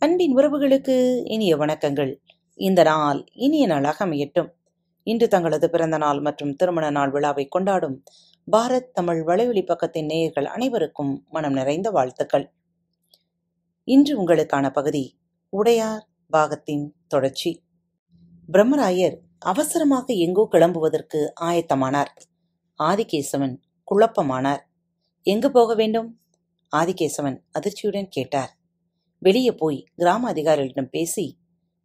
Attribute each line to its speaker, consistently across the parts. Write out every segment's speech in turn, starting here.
Speaker 1: அன்பின் உறவுகளுக்கு இனிய வணக்கங்கள். இந்த நாள் இனிய நாளாக அமையட்டும். இன்று தங்களது பிறந்த நாள் மற்றும் திருமண நாள் விழாவை கொண்டாடும் பாரத் தமிழ் வலைவெளி பக்கத்தின் நேயர்கள் அனைவருக்கும் மனம் நிறைந்த வாழ்த்துக்கள். இன்று உங்களுக்கான பகுதி உடையார் பாகத்தின் தொடர்ச்சி. பிரம்மராயர் அவசரமாக எங்கோ கிளம்புவதற்கு ஆயத்தமானார். ஆதிகேசவன் குழப்பமானார். எங்கு போக வேண்டும்? ஆதிகேசவன் அதிர்ச்சியுடன் கேட்டார். வெளியே போய் கிராம அதிகாரிகளிடம் பேசி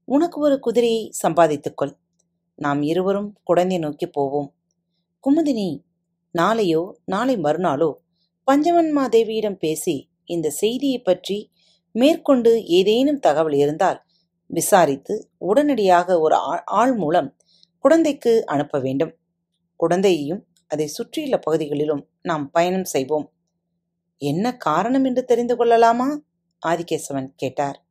Speaker 1: உனக்கு ஒரு குதிரையை சம்பாதித்துக்கொள். நாம் இருவரும் குழந்தை நோக்கி போவோம். குமுதினி நாளையோ நாளை மறுநாளோ பஞ்சவன்மா தேவியிடம் பேசி இந்த செய்தியை பற்றி மேற்கொண்டு ஏதேனும் தகவல் இருந்தால் விசாரித்து உடனடியாக ஒரு ஆ- ஆள் மூலம் குழந்தைக்கு அனுப்ப வேண்டும். குழந்தையையும் அதை சுற்றியுள்ள பகுதிகளிலும் நாம் பயணம் செய்வோம். என்ன காரணம் என்று தெரிந்து கொள்ளலாமா? ஆதிகேசவன் கேட்டார்.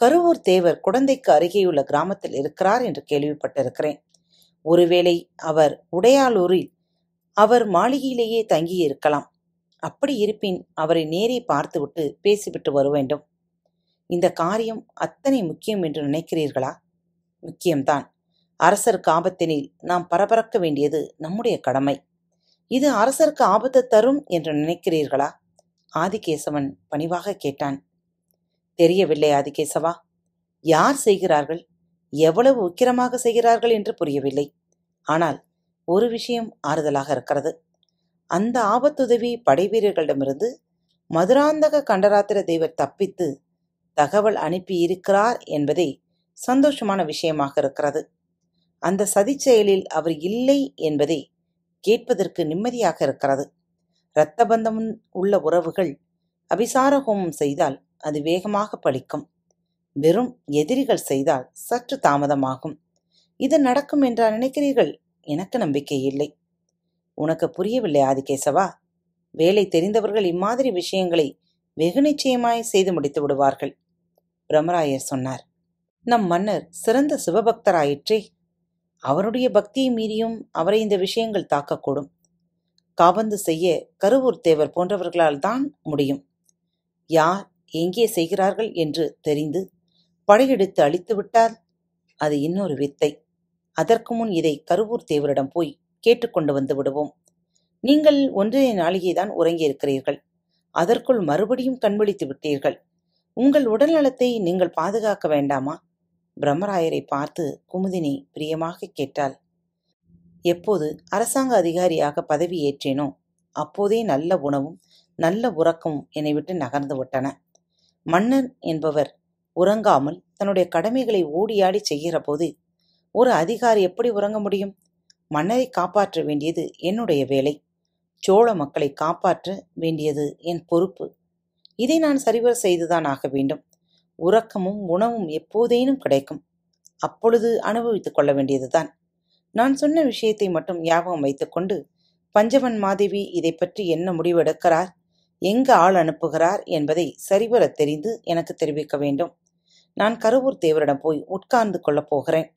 Speaker 1: கருவூர் தேவர் குடந்தைக்கு அருகேயுள்ள கிராமத்தில் இருக்கிறார் என்று கேள்விப்பட்டிருக்கிறேன். ஒருவேளை அவர் உடையாளூரில் அவர் மாளிகையிலேயே தங்கியிருக்கலாம். அப்படி இருப்பின் அவரை நேரே பார்த்துவிட்டு பேசிவிட்டு வர வேண்டும். இந்த காரியம் அத்தனை முக்கியம் என்று நினைக்கிறீர்களா? முக்கியம்தான். அரசருக்கு ஆபத்தினில் நாம் பரபரக்க வேண்டியது நம்முடைய கடமை. இது அரசருக்கு ஆபத்து தரும் என்று நினைக்கிறீர்களா? ஆதிகேசவன் பணிவாக கேட்டான். தெரியவில்லை ஆதிகேசவா. யார் செய்கிறார்கள்? எவ்வளவு உக்கிரமாக செய்கிறார்கள் என்று புரியவில்லை. ஆனால் ஒரு விஷயம் ஆறுதலாக இருக்கிறது. அந்த ஆபத்துதவி படைவீரர்களிடமிருந்து மதுராந்தக கண்டராத்திர தேவர் தப்பித்து தகவல் அனுப்பியிருக்கிறார் என்பதே சந்தோஷமான விஷயமாக இருக்கிறது. அந்த சதிச் செயலில் அவர் இல்லை என்பதே கேட்பதற்கு நிம்மதியாக இருக்கிறது. இரத்தபந்தம் உள்ள உறவுகள் அபிசார ஹோமம் செய்தால் அது வேகமாக பலிக்கும். வெறும் எதிரிகள் செய்தால் சற்று தாமதமாகும். இது நடக்கும் என்றா நினைக்கிறீர்கள்? எனக்கு நம்பிக்கை இல்லை. உனக்கு புரியவில்லை ஆதிகேசவா? வேலை தெரிந்தவர்கள் இம்மாதிரி விஷயங்களை வெகு நிச்சயமாய் செய்து முடித்து விடுவார்கள். பிரம்மராயர் சொன்னார் நம் மன்னர் சிறந்த சிவபக்தராயிற்றே. அவருடைய பக்தியை மீறியும் அவரை இந்த விஷயங்கள் தாக்கக்கூடும். காபந்து செய்ய கருவூர் தேவர் போன்றவர்களால் தான் முடியும். யார் எங்கே செய்கிறார்கள் என்று தெரிந்து படையெடுத்து அழித்துவிட்டால் அது இன்னொரு வித்தை. அதற்கு முன் இதை கருவூர் தேவரிடம் போய் கேட்டுக்கொண்டு வந்து விடுவோம். நீங்கள் ஒன்றரை நாளிகைதான் உறங்கியிருக்கிறீர்கள் அதற்குள் மறுபடியும் கண்விழித்து விட்டீர்கள். உங்கள் உடல்நலத்தை நீங்கள் பாதுகாக்க வேண்டாமா? பிரம்மராயரை பார்த்து குமுதினி பிரியமாக கேட்டாள். எப்போது அரசாங்க அதிகாரியாக பதவி ஏற்றேனோ அப்போதே நல்ல உணவும் நல்ல உறக்கமும் என்னை விட்டு நகர்ந்து விட்டன. மன்னன் என்பவர் உறங்காமல் தன்னுடைய கடமைகளை ஓடியாடி செய்கிற போது ஒரு அதிகாரி எப்படி உறங்க முடியும்? மன்னரை காப்பாற்ற வேண்டியது என்னுடைய வேலை. சோழ மக்களை காப்பாற்ற வேண்டியது என் பொறுப்பு. இதை நான் சரிவர செய்துதான் ஆக வேண்டும். உறக்கமும் உணவும் எப்போதேனும் கிடைக்கும். அப்பொழுது அனுபவித்துக் கொள்ள வேண்டியதுதான் நான் சொன்ன விஷயத்தை மட்டும் ஞாபகம் வைத்துக்கொண்டு பஞ்சவன் மாதேவி இதை பற்றி என்ன முடிவு எடுக்கிறார் எங்கு ஆள் அனுப்புகிறார் என்பதை சரிவர தெரிந்து எனக்கு தெரிவிக்க வேண்டும். நான் கருவூர் தேவரிடம் போய் உட்கார்ந்து கொள்ளப் போகிறேன்.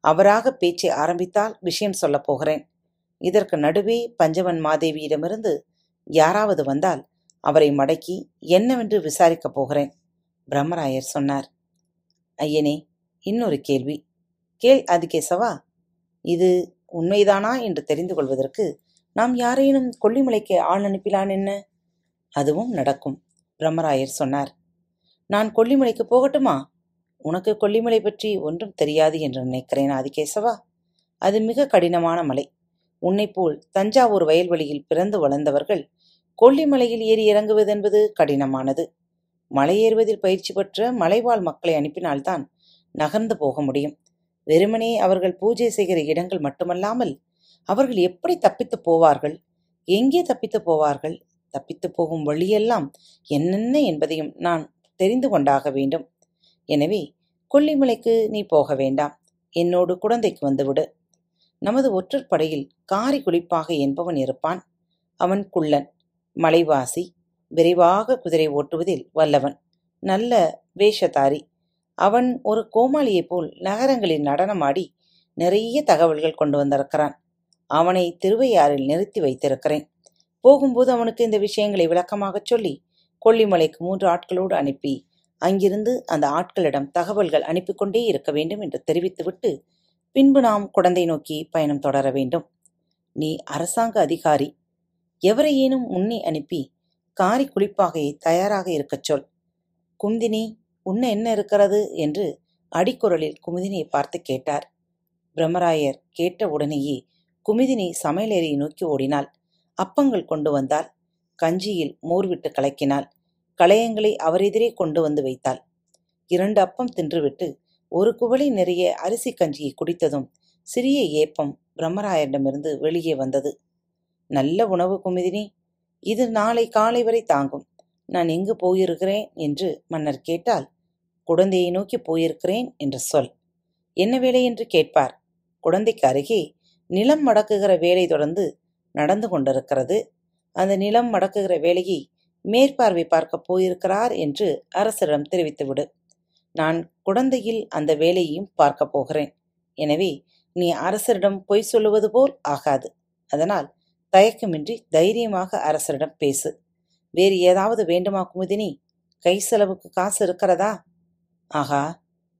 Speaker 1: அவராக பேச்சை ஆரம்பித்தால் விஷயம் சொல்லப் போகிறேன். இதற்கு நடுவே பஞ்சவன் மாதேவியிடமிருந்து யாராவது வந்தால் அவரை மடக்கி என்னவென்று விசாரிக்கப் போகிறேன் பிரம்மராயர் சொன்னார். ஐயனே இன்னொரு கேள்வி. கேள் அதிகேசவா இது உண்மைதானா என்று தெரிந்து கொள்வதற்கு நாம் யாரேனும் கொல்லிமலைக்கு ஆள் அனுப்பிலான் என்ன? அதுவும் நடக்கும் பிரம்மராயர் சொன்னார். நான் கொல்லிமலைக்கு போகட்டுமா? உனக்கு கொல்லிமலை பற்றி ஒன்றும் தெரியாது என்று நினைக்கிறேன் ஆதிகேசவா. அது மிக கடினமான மலை. உன்னைப் போல் தஞ்சாவூர் வயல்வெளியில் பிறந்து வளர்ந்தவர்கள் கொல்லிமலையில் ஏறி இறங்குவது என்பது கடினமானது மலையேறுவதில் பயிற்சி பெற்ற மலைவாழ் மக்களை அனுப்பினால்தான் நகர்ந்து போக முடியும். வெறுமனே அவர்கள் பூஜை செய்கிற இடங்கள் மட்டுமல்லாமல் அவர்கள் எப்படி தப்பித்துப் போவார்கள்? எங்கே தப்பித்துப் போவார்கள்? தப்பித்துப் போகும் வழியெல்லாம் என்னென்ன என்பதையும் நான் தெரிந்து கொண்டாக வேண்டும். எனவே கொல்லிமலைக்கு நீ போக வேண்டாம். என்னோடு குழந்தைக்கு வந்துவிடு. நமது ஒற்றற்படையில் காரி குளிப்பாக என்பவன் இருப்பான். அவன் குள்ளன் மலைவாசி விரைவாக குதிரை ஓட்டுவதில் வல்லவன் நல்ல வேஷதாரி. அவன் ஒரு கோமாளியைப் போல் நகரங்களில் நடனமாடி நிறைய தகவல்கள் கொண்டு வந்திருக்கிறான். அவனை திருவையாறில் நிறுத்தி வைத்திருக்கிறேன். போகும்போது அவனுக்கு இந்த விஷயங்களை விளக்கமாகச் சொல்லி கொல்லிமலைக்கு மூன்று ஆட்களோடு அனுப்பி அங்கிருந்து அந்த ஆட்களிடம் தகவல்கள் அனுப்பி கொண்டே இருக்க வேண்டும் என்று தெரிவித்துவிட்டு பின்பு நாம் குழந்தை நோக்கி பயணம் தொடர வேண்டும். நீ அரசாங்க அதிகாரி. எவரையேனும் முன்னே அனுப்பி காரி குளிப்பாகையை தயாராக இருக்கச் சொல். குந்தினி உன்ன என்ன இருக்கிறது? என்று அடிக்குரலில் குமுதினியை பார்த்து கேட்டார். பிரம்மராயர் கேட்ட உடனேயே குமுதினி சமையலறையை நோக்கி ஓடினாள். அப்பங்கள் கொண்டு வந்தார். கஞ்சியில் மோர் விட்டு கலக்கினாள். களையங்களை அவரெதிரே கொண்டு வந்து வைத்தாள். இரண்டு அப்பம் தின்றுவிட்டு ஒரு குவளை நிறைய அரிசி கஞ்சியை குடித்ததும் சிறிய ஏப்பம் பிரம்மராயரிடமிருந்து வெளியே வந்தது. நல்ல உணவு குமிதினி இது நாளை காலை வரை தாங்கும். நான் எங்கு போயிருக்கிறேன்? என்று மன்னர் கேட்டால் குழந்தையை நோக்கி போயிருக்கிறேன் என்று சொல். என்ன வேலை என்று கேட்பார்? குழந்தைக்கு அருகே நிலம் மடக்குகிற வேலை தொடர்ந்து நடந்து கொண்டிருக்கிறது. அந்த நிலம் மடக்குகிற வேலையை மேற்பார்வை பார்க்க போயிருக்கிறார் என்று அரசரிடம் தெரிவித்துவிடு. நான் குழந்தையில் அந்த வேலையையும் பார்க்க போகிறேன். எனவே நீ அரசரிடம் பொய் சொல்லுவது போல் ஆகாது. அதனால் தயக்கமின்றி தைரியமாக அரசரிடம் பேசு. வேறு ஏதாவது வேண்டுமா குமுதினி? கை செலவுக்கு காசு இருக்கிறதா? ஆகா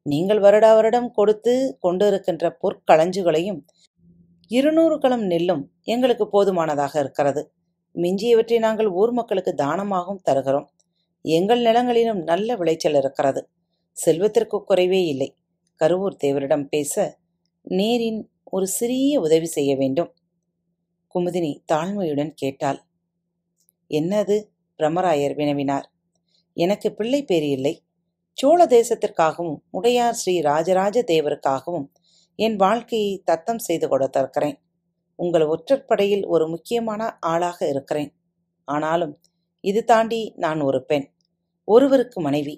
Speaker 1: நீங்கள் வருடா வருடம் கொடுத்து கொண்டு இருக்கின்ற பொற்களஞ்சுகளையும் இருநூறு களம் நெல்லும் எங்களுக்கு போதுமானதாக இருக்கிறது. மிஞ்சியவற்றை நாங்கள் ஊர் மக்களுக்கு தானமாகவும் தருகிறோம். எங்கள் நிலங்களிலும் நல்ல விளைச்சல் இருக்கிறது. செல்வத்திற்கு குறைவே இல்லை. கருவூர் தேவரிடம் பேச நேரின் ஒரு சிறிய உதவி செய்ய வேண்டும். குமுதினி தாழ்மையுடன் கேட்டாள். என்னது? பிரமராயர் வினவினார். எனக்கு பிள்ளை பேர் இல்லை. சோழ தேசத்திற்காகவும் உடையார் ஸ்ரீ ராஜராஜ தேவருக்காகவும் என் வாழ்க்கையை தத்தம் செய்து கொடுத்திருக்கிறேன். உங்கள் ஒற்றற்படையில் ஒரு முக்கியமான ஆளாக இருக்கிறேன். ஆனாலும் இது தாண்டி நான் ஒரு பெண். ஒருவருக்கு மனைவி.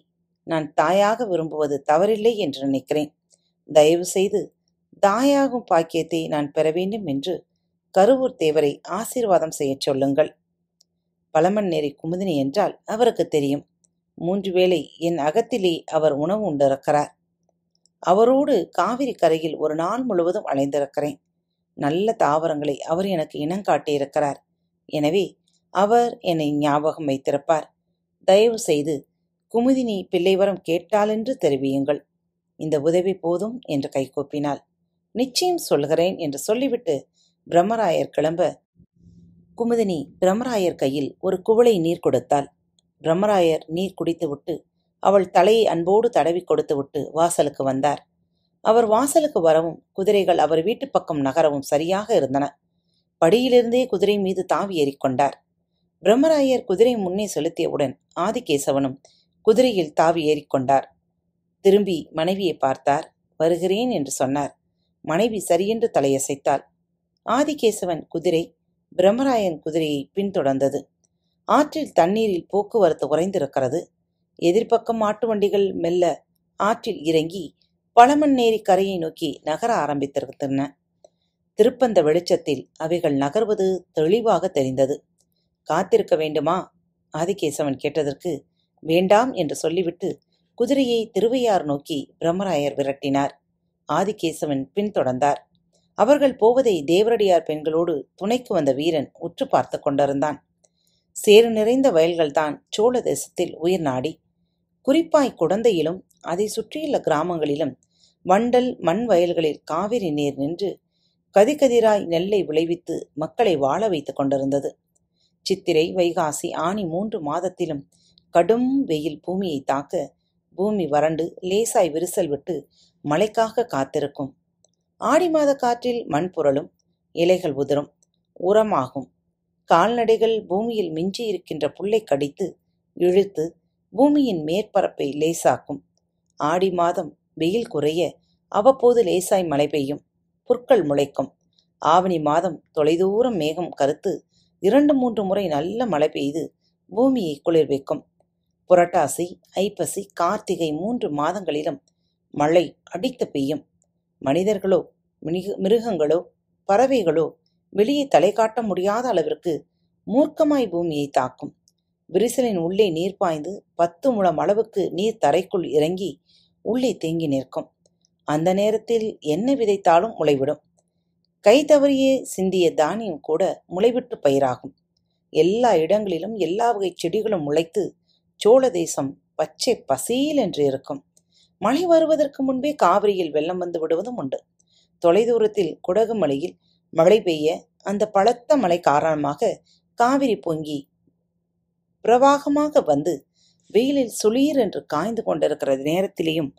Speaker 1: நான் தாயாக விரும்புவது தவறில்லை என்று நினைக்கிறேன். தயவு செய்து தாயாகும் பாக்கியத்தை நான் பெற வேண்டும் என்று கருவூர் தேவரை ஆசீர்வாதம் செய்யச் சொல்லுங்கள். பழமன்னேரி குமுதினி என்றால் அவருக்கு தெரியும். மூன்று வேளை என் அகத்திலே அவர் உணவு உண்டிருக்கிறார். அவரோடு காவிரி கரையில் ஒரு நாள் முழுவதும் அலைந்திருக்கிறேன். நல்ல தாவரங்களை அவர் எனக்கு இனங்காட்டியிருக்கிறார் எனவே அவர் என்னை ஞாபகம் வைத்திருப்பார். தயவு செய்து குமுதினி பிள்ளைவரம் கேட்டாலென்று தெரிவியுங்கள். இந்த உதவி போதும் என்று கைகூப்பினாள். நிச்சயம் சொல்கிறேன் என்று சொல்லிவிட்டு பிரம்மராயர் கிளம்ப குமுதினி பிரம்மராயர் கையில் ஒரு குவளை நீர் கொடுத்தாள். பிரம்மராயர் நீர் குடித்துவிட்டு அவள் தலையை அன்போடு தடவி கொடுத்துவிட்டு வாசலுக்கு வந்தார். அவர் வாசலுக்கு வரவும் குதிரைகள் அவர் வீட்டு பக்கம் நகரவும் சரியாக இருந்தன. படியிலிருந்தே குதிரை மீது தாவி ஏறிக்கொண்டார் பிரம்மராயர் குதிரை முன்னே செலுத்தியவுடன் ஆதிகேசவனும் குதிரையில் தாவி ஏறிக்கொண்டார் திரும்பி மனைவியை பார்த்தார். வருகிறேன் என்று சொன்னார். மனைவி சரியென்று தலையசைத்தாள். ஆதிகேசவன் குதிரை பிரம்மராயன் குதிரையை பின்தொடர்ந்தது. ஆற்றில் தண்ணீரில் போக்குவரத்து குறைந்திருக்கிறது. எதிர்ப்பக்கம் மாட்டு வண்டிகள் மெல்ல ஆற்றில் இறங்கி பழமண்ணேரி கரையை நோக்கி நகர ஆரம்பித்திருந்தன. திருப்பந்த வெளிச்சத்தில் அவைகள் நகர்வது தெளிவாக தெரிந்தது. காத்திருக்க வேண்டுமா? ஆதிகேசவன் கேட்டதற்கு வேண்டாம் என்று சொல்லிவிட்டு குதிரையை திருவையார் நோக்கி பிரம்மராயர் விரட்டினார். ஆதிகேசவன் பின்தொடர்ந்தார் அவர்கள் போவதை தேவரடியார் பெண்களோடு துணைக்கு வந்த வீரன் உற்று பார்த்து கொண்டிருந்தான். சேறு நிறைந்த வயல்கள்தான் சோழ தேசத்தில் உயிர் நாடி குறிப்பாய் குடந்தையிலும் அதை சுற்றியுள்ள கிராமங்களிலும் வண்டல் மண் வயல்களில் காவிரி நீர் நின்று கதிகதிராய் நெல்லை விளைவித்து மக்களை வாழ வைத்துக் கொண்டிருந்தது. சித்திரை வைகாசி ஆணி மூன்று மாதத்திலும் கடும் வெயில் பூமியை தாக்க பூமி வறண்டு லேசாய் விரிசல் விட்டு மழைக்காக காத்திருக்கும். ஆடி மாத காற்றில் மண் புரளும் இலைகள் உதிரும் உரமாகும். கால்நடைகள் பூமியில் மிஞ்சி இருக்கின்ற புல்லை கடித்து இழுத்து பூமியின் மேற்பரப்பை லேசாக்கும். ஆடி மாதம் வெயில் குறைய அவ்வப்போது லேசாய் மழை பெய்யும். புற்கள் முளைக்கும். ஆவணி மாதம் தொலைதூரம் மேகம் கருத்து இரண்டு மூன்று முறை நல்ல மழை பெய்து பூமியை குளிர் வைக்கும். புரட்டாசி ஐப்பசி கார்த்திகை மூன்று மாதங்களிலும் மழை அடித்து பெய்யும். மனிதர்களோ மிருகங்களோ பறவைகளோ வெளியே தலை காட்ட முடியாத அளவிற்கு மூர்க்கமாய் பூமியை தாக்கும். விரிசலின் உள்ளே நீர் பாய்ந்து பத்து முழம் அளவுக்கு நீர் தரைக்குள் இறங்கி உள்ளே தேங்கி நிற்கும். அந்த நேரத்தில் என்ன விதைத்தாலும் முளைவிடும். கை தவறியே சிந்திய தானியம் கூட முளைவிட்டு பயிராகும். எல்லா இடங்களிலும் எல்லா வகை செடிகளும் முளைத்து சோழ தேசம் பச்சை பசீல் என்று இருக்கும். மழை வருவதற்கு முன்பே காவிரியில் வெள்ளம் வந்து விடுவதும் உண்டு. தொலைதூரத்தில் குடகு மலையில் மழை பெய்ய அந்த பலத்த மழை காரணமாக காவிரி பொங்கி பிரவாகமாக வந்து வெயிலில் சுளீர் என்று காய்ந்து கொண்டிருக்கிற நேரத்திலேயும்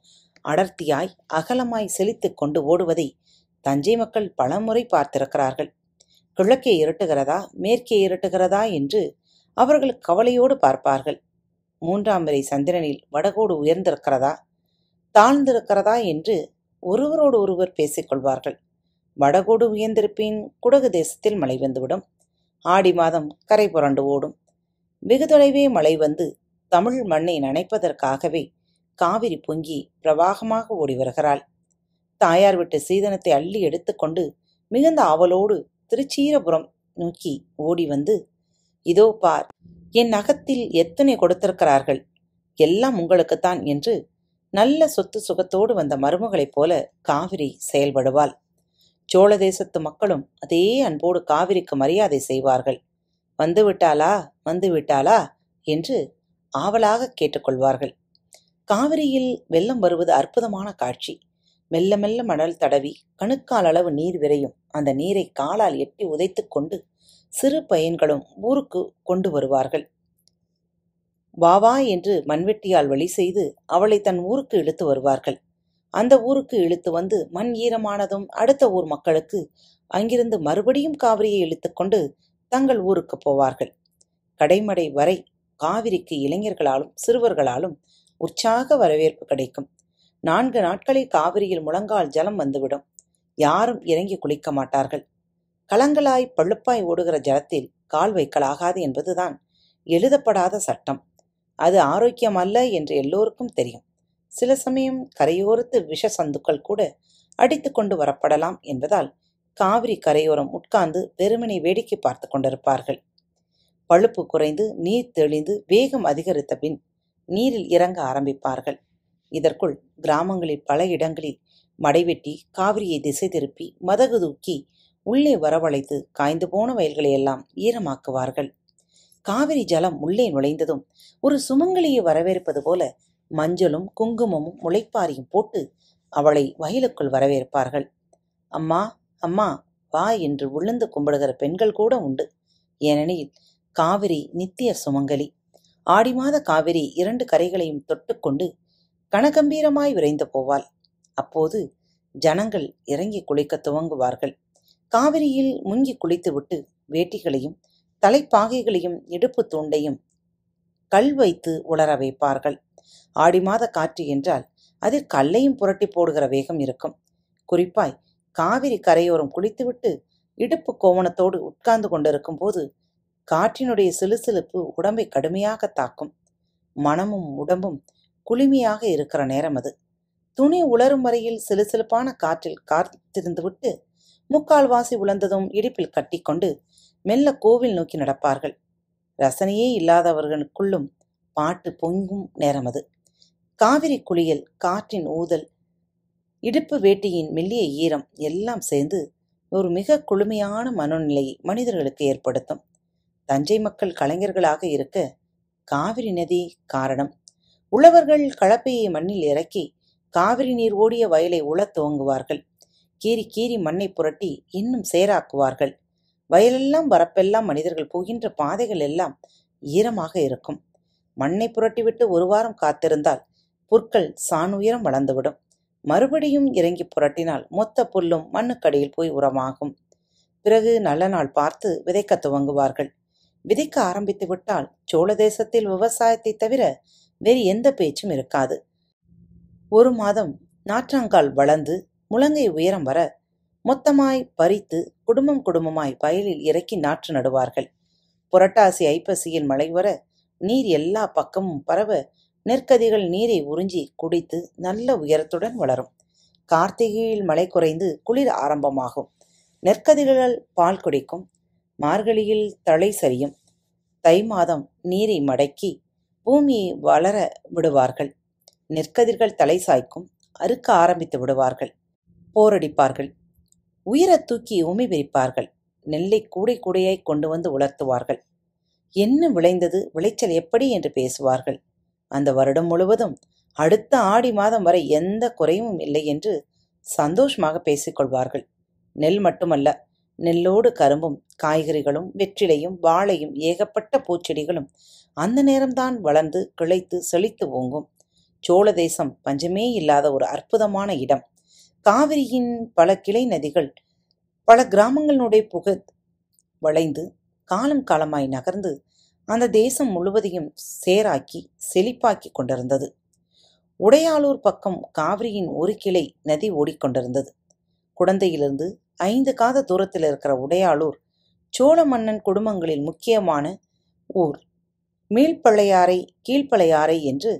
Speaker 1: அடர்த்தியாய் அகலமாய் செழித்துக் கொண்டு ஓடுவதை தஞ்சை மக்கள் பலமுறை பார்த்திருக்கிறார்கள். கிழக்கே இருட்டுகிறதா? மேற்கே இருட்டுகிறதா? என்று அவர்கள் கவலையோடு பார்ப்பார்கள். மூன்றாம் வரை சந்திரனில் வடகோடு உயர்ந்திருக்கிறதா? தாழ்ந்திருக்கிறதா? என்று ஒருவரோடு ஒருவர் பேசிக்கொள்வார்கள் வடகோடு உயர்ந்திருப்பின் குடகு தேசத்தில் மழை வந்துவிடும். ஆடி மாதம் கரை புரண்டு ஓடும். வெகு தொலைவே மழை வந்து தமிழ் மண்ணை நனைப்பதற்காகவே காவிரி பொங்கி பிரவாகமாக ஓடி வருகிறாள். தாயார் விட்டு சீதனத்தை அள்ளி எடுத்துக்கொண்டு மிகுந்த ஆவலோடு திருச்சீரபுரம் நோக்கி ஓடி வந்து இதோ பார் என் நகத்தில் எத்தனை கொடுத்திருக்கிறார்கள்? எல்லாம் உங்களுக்குத்தான் என்று நல்ல சொத்து சுகத்தோடு வந்த மருமகளைப் போல காவிரி செயல்படுவாள். சோழ தேசத்து மக்களும் அதே அன்போடு காவிரிக்கு மரியாதை செய்வார்கள். வந்து விட்டாளா? வந்து விட்டாளா? என்று ஆவலாக கேட்டுக்கொள்வார்கள். காவிரியில் வெள்ளம் வருவது அற்புதமான காட்சி. மெல்ல மெல்ல மணல் தடவி கணுக்கால் அளவு நீர் விரையும் அந்த நீரை காலால் எட்டி உதைத்துக் கொண்டு சிறு பையன்களும் ஊருக்கு கொண்டு வருவார்கள். வா வா என்று மண்வெட்டியால் வழி செய்து அவளை தன் ஊருக்கு இழுத்து வருவார்கள். அந்த ஊருக்கு இழுத்து வந்து மண் ஈரமானதும் அடுத்த ஊர் மக்களுக்கு அங்கிருந்து மறுபடியும் காவிரியை இழுத்துக்கொண்டு தங்கள் ஊருக்கு போவார்கள். கடைமடை வரை காவிரிக்கு இளைஞர்களாலும் சிறுவர்களாலும் உற்சாக வரவேற்பு கிடைக்கும். நான்கு நாட்களில் காவிரியில் முழங்கால் ஜலம் வந்துவிடும். யாரும் இறங்கி குளிக்க மாட்டார்கள். கலங்களாய் பழுப்பாய் ஓடுகிற ஜலத்தில் கால் வைக்கலாகாது என்பதுதான் எழுதப்படாத சட்டம். அது ஆரோக்கியம் அல்ல என்று எல்லோருக்கும் தெரியும். சில சமயம் கரையோரத்து விஷ சந்துக்கள் கூட அடித்து கொண்டு வரப்படலாம் என்பதால் காவிரி கரையோரம் உட்கார்ந்து வெறுமனை வேடிக்கை பார்த்து கொண்டிருப்பார்கள். பழுப்பு குறைந்து நீர் தெளிந்து வேகம் அதிகரித்த பின் நீரில் இறங்க ஆரம்பிப்பார்கள். இதற்குள் கிராமங்களில் பல இடங்களில் மடைவெட்டி காவிரியை திசை திருப்பி மதகு தூக்கி உள்ளே வரவழைத்து காய்ந்து போன வயல்களை எல்லாம் ஈரமாக்குவார்கள். காவிரி ஜலம் உள்ளே நுழைந்ததும் ஒரு சுமங்கலியை வரவேற்பது போல மஞ்சளும் குங்குமமும் முளைப்பாரியும் போட்டு அவளை வயலுக்குள் வரவேற்பார்கள். அம்மா அம்மா வா என்று விழுந்து கும்பிடுகிற பெண்கள் கூட உண்டு. ஏனெனில் காவிரி நித்திய சுமங்கலி. ஆடி மாத காவிரி இரண்டு கரைகளையும் தொட்டுக்கொண்டு கனகம்பீரமாய் விரைந்து போவாள். அப்போது ஜனங்கள் இறங்கி குளிக்க துவங்குவார்கள். காவிரியில் முங்கி குளித்துவிட்டு வேட்டிகளையும் தலைப்பாகைகளையும் இடுப்பு தூண்டையும் கல் வைத்து உலர வைப்பார்கள். ஆடி மாத காற்று என்றால் அதில் கல்லையும் புரட்டி போடுகிற வேகம் இருக்கும். குறிப்பாய் காவிரி கரையோரம் குளித்துவிட்டு இடுப்பு கோவணத்தோடு உட்கார்ந்து கொண்டிருக்கும் போது காற்றினுடைய சிலுசிலுப்பு உடம்பை கடுமையாக தாக்கும். மனமும் உடம்பும் குளுமையாக இருக்கிற நேரம் அது. துணி உலரும் வரையில் சிலுசிலுப்பான காற்றில் காத்திருந்துவிட்டு முக்கால்வாசி உலர்ந்ததும் இடுப்பில் கட்டிக்கொண்டு மெல்ல கோவில் நோக்கி நடப்பார்கள். ரசனையே இல்லாதவர்களுக்குள்ளும் பாட்டு பொங்கும் நேரம் அது. காவிரி குளியல் காற்றின் ஊதல் இடுப்பு வேட்டியின் மெல்லிய ஈரம் எல்லாம் சேர்ந்து ஒரு மிக குளுமையான மனநிலையை மனிதர்களுக்கு ஏற்படுத்தும். தஞ்சை மக்கள் கலைஞர்களாக இருக்க காவிரி நதி காரணம். உழவர்கள் கலப்பையை மண்ணில் இறக்கி காவிரி நீர் ஓடிய வயலை உழத் துவங்குவார்கள். கீறி கீறி மண்ணை புரட்டி இன்னும் சேராக்குவார்கள். வயலெல்லாம் வரப்பெல்லாம் மனிதர்கள் போகின்ற பாதைகள் எல்லாம் ஈரமாக இருக்கும். மண்ணை புரட்டிவிட்டு ஒரு வாரம் காத்திருந்தால் புற்கள் சான் உயரம் வளர்ந்துவிடும். மறுபடியும் இறங்கி புரட்டினால் மொத்த புல்லும் மண்ணுக்கடியில் போய் உரமாகும். பிறகு நல்ல நாள் பார்த்து விதைக்க துவங்குவார்கள். விதைக்க ஆரம்பித்து விட்டால் சோழ தேசத்தில் விவசாயத்தை தவிர வேறு எந்த பேச்சும் இருக்காது. ஒரு மாதம் நாற்றாங்கால் வளர்ந்து முழங்கை உயரம் வர மொத்தமாய் பறித்து குடும்பம் குடும்பமாய் வயலில் இறக்கி நாற்று நடுவார்கள். புரட்டாசி ஐப்பசியில் மழை வர நீர் எல்லா பக்கமும் பரவ நெற்கதிகள் நீரை உறிஞ்சி குடித்து நல்ல உயரத்துடன் வளரும். கார்த்திகையில் மழை குறைந்து குளிர் ஆரம்பமாகும். நெற்கதிர்கள் பால் குடிக்கும். மார்கழியில் தலை சரியும். தை மாதம் நீரை மடக்கி பூமியை வளர விடுவார்கள். நெற்கதிர்கள் தலை சாய்க்கும். அறுக்க ஆரம்பித்து விடுவார்கள். போரடிப்பார்கள். உயிரை தூக்கி உமி விரிப்பார்கள். நெல்லை கூடை கூடையாய் கொண்டு வந்து உலர்த்துவார்கள். என்ன விளைந்தது? விளைச்சல் எப்படி? என்று பேசுவார்கள். அந்த வருடம் முழுவதும் அடுத்த ஆடி மாதம் வரை எந்த குறையும் இல்லை என்று சந்தோஷமாக பேசிக்கொள்வார்கள் நெல் மட்டுமல்ல நெல்லோடு கரும்பும் காய்கறிகளும் வெற்றிலையும் வாழையும் ஏகப்பட்ட பூச்செடிகளும் அந்த நேரம்தான் வளர்ந்து கிளைத்து செழித்து ஓங்கும். சோழ தேசம் பஞ்சமே இல்லாத ஒரு அற்புதமான இடம். காவிரியின் பல கிளை நதிகள் பல கிராமங்களுடைய புக வளைந்து காலம் காலமாய் நகர்ந்து அந்த தேசம் முழுவதையும் சேராக்கி செழிப்பாக்கி கொண்டிருந்தது. உடையாளூர் பக்கம் காவிரியின் ஒரு கிளை நதி ஓடிக்கொண்டிருந்தது. குடந்தையிலிருந்து ஐந்து காத தூரத்தில் இருக்கிற உடையாளூர் சோழ மன்னன் குடும்பங்களில் முக்கியமான ஊர். மேல்பழையாறை கீழ்ப்பழையாறை என்று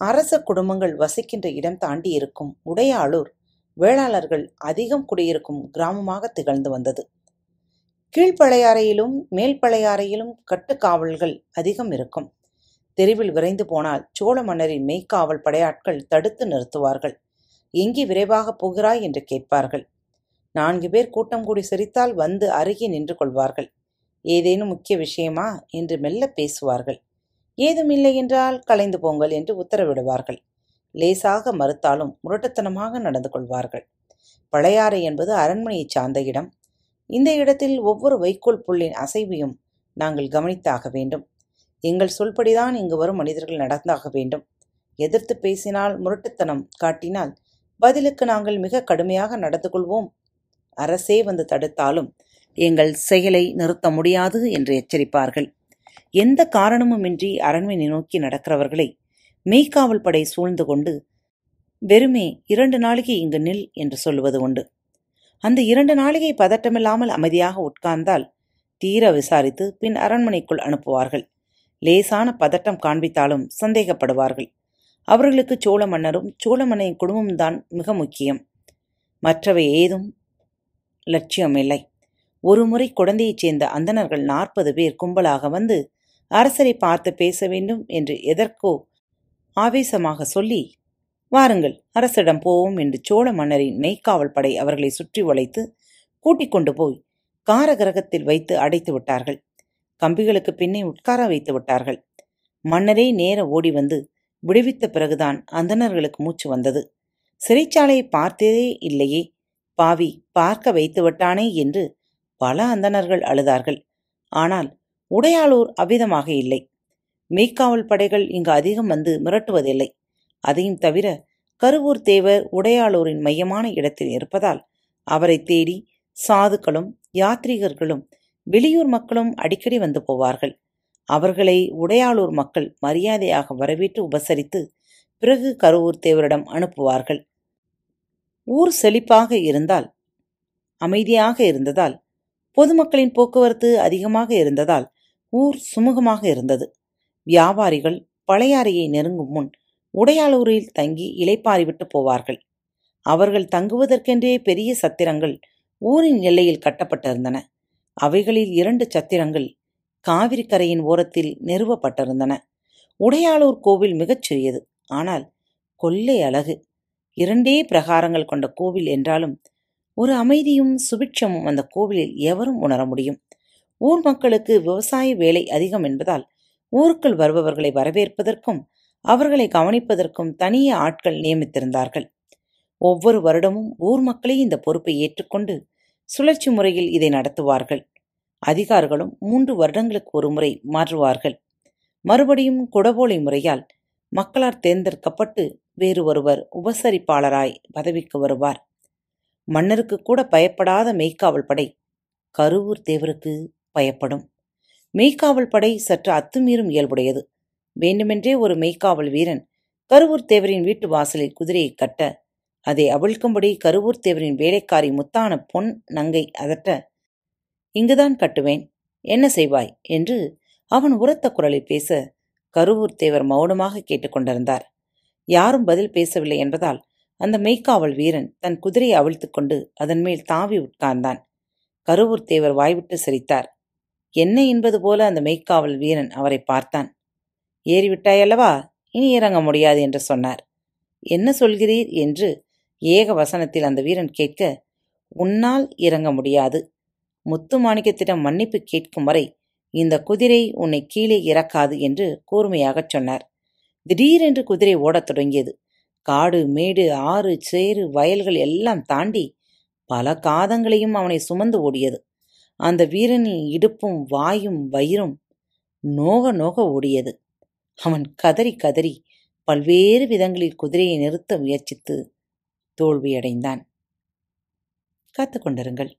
Speaker 1: அரச குடும்பங்கள் வசிக்கின்ற இடம் தாண்டி இருக்கும் உடையாளூர் வேளாளர்கள் அதிகம் குடியிருக்கும் கிராமமாக திகழ்ந்து வந்தது. கீழ்ப்பழையாறையிலும் மேல்பழையாறையிலும் கட்டுக்காவல்கள் அதிகம் இருக்கும். தெருவில் விரைந்து போனால் சோழ மன்னரின் மெய்க்காவல் படையாட்கள் தடுத்து நிறுத்துவார்கள். எங்கே விரைவாக போகிறாய் என்று கேட்பார்கள். நான்கு பேர் கூட்டம் கூடி சிரித்தால் வந்து அருகே நின்று கொள்வார்கள். ஏதேனும் முக்கிய விஷயமா என்று மெல்ல பேசுவார்கள். ஏதும் இல்லை என்றால் கலைந்து போங்கள் என்று உத்தரவிடுவார்கள். லேசாக மறுத்தாலும் முரட்டுத்தனமாக நடந்து கொள்வார்கள். பழையாறை என்பது அரண்மனையைச் சார்ந்த இடம். இந்த இடத்தில் ஒவ்வொரு வைக்கோல் புல்லின் அசைவையும் நாங்கள் கவனித்தாக வேண்டும். எங்கள் சொல்படிதான் இங்கு வரும் மனிதர்கள் நடந்தாக வேண்டும். எதிர்த்து பேசினால் முரட்டுத்தனம் காட்டினால் பதிலுக்கு நாங்கள் மிக கடுமையாக நடந்து கொள்வோம். அரசே வந்து தடுத்தாலும் எங்கள் செயலை நிறுத்த முடியாது என்று எச்சரிப்பார்கள். எந்த காரணமுமின்றி அரண்மனை நோக்கி நடக்கிறவர்களை மெய்க்காவல் படை சூழ்ந்து கொண்டு வெறுமே இரண்டு நாளைக்கு இங்கு நில் என்று சொல்வது உண்டு. அந்த இரண்டு நாளிகை பதட்டமில்லாமல் அமைதியாக உட்கார்ந்தால் தீர விசாரித்து பின் அரண்மனைக்குள் அனுப்புவார்கள். லேசான பதட்டம் காண்பித்தாலும் சந்தேகப்படுவார்கள். அவர்களுக்கு சோழ மன்னரும் சோழ மன்னையின் குடும்பம்தான் மிக முக்கியம். மற்றவை ஏதும் லட்சியமில்லை. ஒருமுறை குழந்தையைச் சேர்ந்த அந்தணர்கள் நாற்பது பேர் கும்பலாக வந்து அரசரை பார்த்து பேச வேண்டும் என்று எதற்கோ ஆவேசமாக சொல்லி வாருங்கள் அரசிடம் போவோம் என்று சோழ மன்னரின் மெய்க்காவல் படை அவர்களை சுற்றி வளைத்து கூட்டிக் கொண்டு போய் காரகிரகத்தில் வைத்து அடைத்து விட்டார்கள். கம்பிகளுக்கு பின்னே உட்கார வைத்து விட்டார்கள். மன்னரே நேர ஓடி வந்து விடுவித்த பிறகுதான் அந்தணர்களுக்கு மூச்சு வந்தது. சிறைச்சாலையை பார்த்ததே இல்லையே பாவி பார்க்க வைத்து விட்டானே என்று பல அந்தணர்கள் அழுதார்கள். ஆனால் உடையாளூர் அவ்விதமாக இல்லை. மெய்க்காவல் படைகள் இங்கு அதிகம் வந்து மிரட்டுவதில்லை. அதையும் தவிர கருவூர் தேவர் உடையாளூரின் மையமான இடத்தில் இருப்பதால் அவரை தேடி சாதுக்களும் யாத்ரீகர்களும் வெளியூர் மக்களும் அடிக்கடி வந்து போவார்கள். அவர்களை உடையாளூர் மக்கள் மரியாதையாக வரவேற்று உபசரித்து பிறகு கருவூர் தேவரிடம் அனுப்புவார்கள். ஊர் செழிப்பாக இருந்தால் அமைதியாக இருந்ததால் பொதுமக்களின் போக்குவரத்து அதிகமாக இருந்ததால் ஊர் சுமூகமாக இருந்தது. வியாபாரிகள் பழையாறையை நெருங்கும் முன் உடையாளூரில் தங்கி இலைப்பாரிவிட்டு போவார்கள். அவர்கள் தங்குவதற்கென்றே பெரிய சத்திரங்கள் ஊரின் எல்லையில் கட்டப்பட்டிருந்தன. அவைகளில் இரண்டு சத்திரங்கள் காவிரி கரையின் ஓரத்தில் நிறுவப்பட்டிருந்தன. உடையாளூர் கோவில் மிகச் சிறியது. ஆனால் கொள்ளை அழகு. இரண்டே பிரகாரங்கள் கொண்ட கோவில் என்றாலும் ஒரு அமைதியும் சுபிட்சமும் அந்த கோவிலில் எவரும் உணர முடியும். ஊர் மக்களுக்கு விவசாய வேலை அதிகம் என்பதால் ஊருக்குள் வருபவர்களை வரவேற்பதற்கும் அவர்களை கவனிப்பதற்கும் தனியே ஆட்கள் நியமித்திருந்தார்கள். ஒவ்வொரு வருடமும் ஊர் மக்களே இந்த பொறுப்பை ஏற்றுக்கொண்டு சுழற்சி முறையில் இதை நடத்துவார்கள். அதிகாரிகளும் மூன்று வருடங்களுக்கு ஒரு முறை மாற்றுவார்கள் மறுபடியும் குடபோலை முறையால் மக்களால் தேர்ந்தெடுக்கப்பட்டு வேறு ஒருவர் உபசரிப்பாளராய் பதவிக்கு வருவார். மன்னருக்கு கூட பயப்படாத மெய்க்காவல் படை கருவூர் தேவருக்கு பயப்படும். மெய்க்காவல் படை சற்று அத்துமீறும் இயல்புடையது. வேண்டுமென்றே ஒரு மெய்க்காவல் வீரன் கருவூர் தேவரின் வீட்டு வாசலில் குதிரையை கட்ட அதை அவிழ்க்கும்படி கருவூர் தேவரின் வேலைக்காரி முத்தான பொன் நங்கை அதட்ட இங்குதான் கட்டுவேன் என்ன செய்வாய்? என்று அவன் உரத்த குரலில் பேச கருவூர் தேவர் மௌனமாக கேட்டுக்கொண்டிருந்தார் யாரும் பதில் பேசவில்லை என்பதால் அந்த மெய்க்காவல் வீரன் தன் குதிரையை அவிழ்த்துக் கொண்டு அதன் மேல் தாவி உட்கார்ந்தான். கருவூர் தேவர் வாய்விட்டு சிரித்தார். என்ன என்பது போல அந்த மெய்க்காவல் வீரன் அவரை பார்த்தான். ஏறிவிட்டாயல்லவா இனி இறங்க முடியாது என்று சொன்னார். என்ன சொல்கிறீர்? என்று ஏக வசனத்தில் அந்த வீரன் கேட்க உன்னால் இறங்க முடியாது. முத்து மாணிக்கத்திடம் மன்னிப்பு கேட்கும் வரை இந்த குதிரை உன்னை கீழே இறக்காது என்று கூர்மையாகச் சொன்னார். திடீரென்று குதிரை ஓடத் தொடங்கியது. காடு மேடு ஆறு சேறு வயல்கள் எல்லாம் தாண்டி பல காதங்களையும் அவனை சுமந்து ஓடியது. அந்த வீரனின் இடுப்பும் வாயும் வயிறும் நோக நோக ஓடியது. அவன் கதறி கதறி பல்வேறு விதங்களில் குதிரையை நிறுத்த முயற்சித்து தோல்வியடைந்தான். காத்துக் கொண்டிருங்கள்.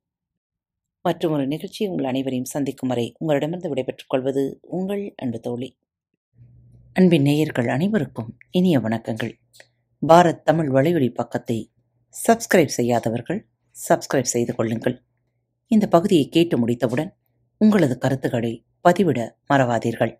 Speaker 1: மற்றும் ஒரு நிகழ்ச்சி உங்கள் அனைவரையும் சந்திக்கும் வரை உங்களிடமிருந்து விடைபெற்றுக் கொள்வது உங்கள் அன்பு தோழி. அன்பின் நேயர்கள் அனைவருக்கும் இனிய வணக்கங்கள். பாரத் தமிழ் வலையொலி பக்கத்தை சப்ஸ்கிரைப் செய்யாதவர்கள் சப்ஸ்கிரைப் செய்து கொள்ளுங்கள். இந்த பகுதியை கேட்டு முடித்தவுடன் உங்களது கருத்துக்களை பதிவிட மறவாதீர்கள்.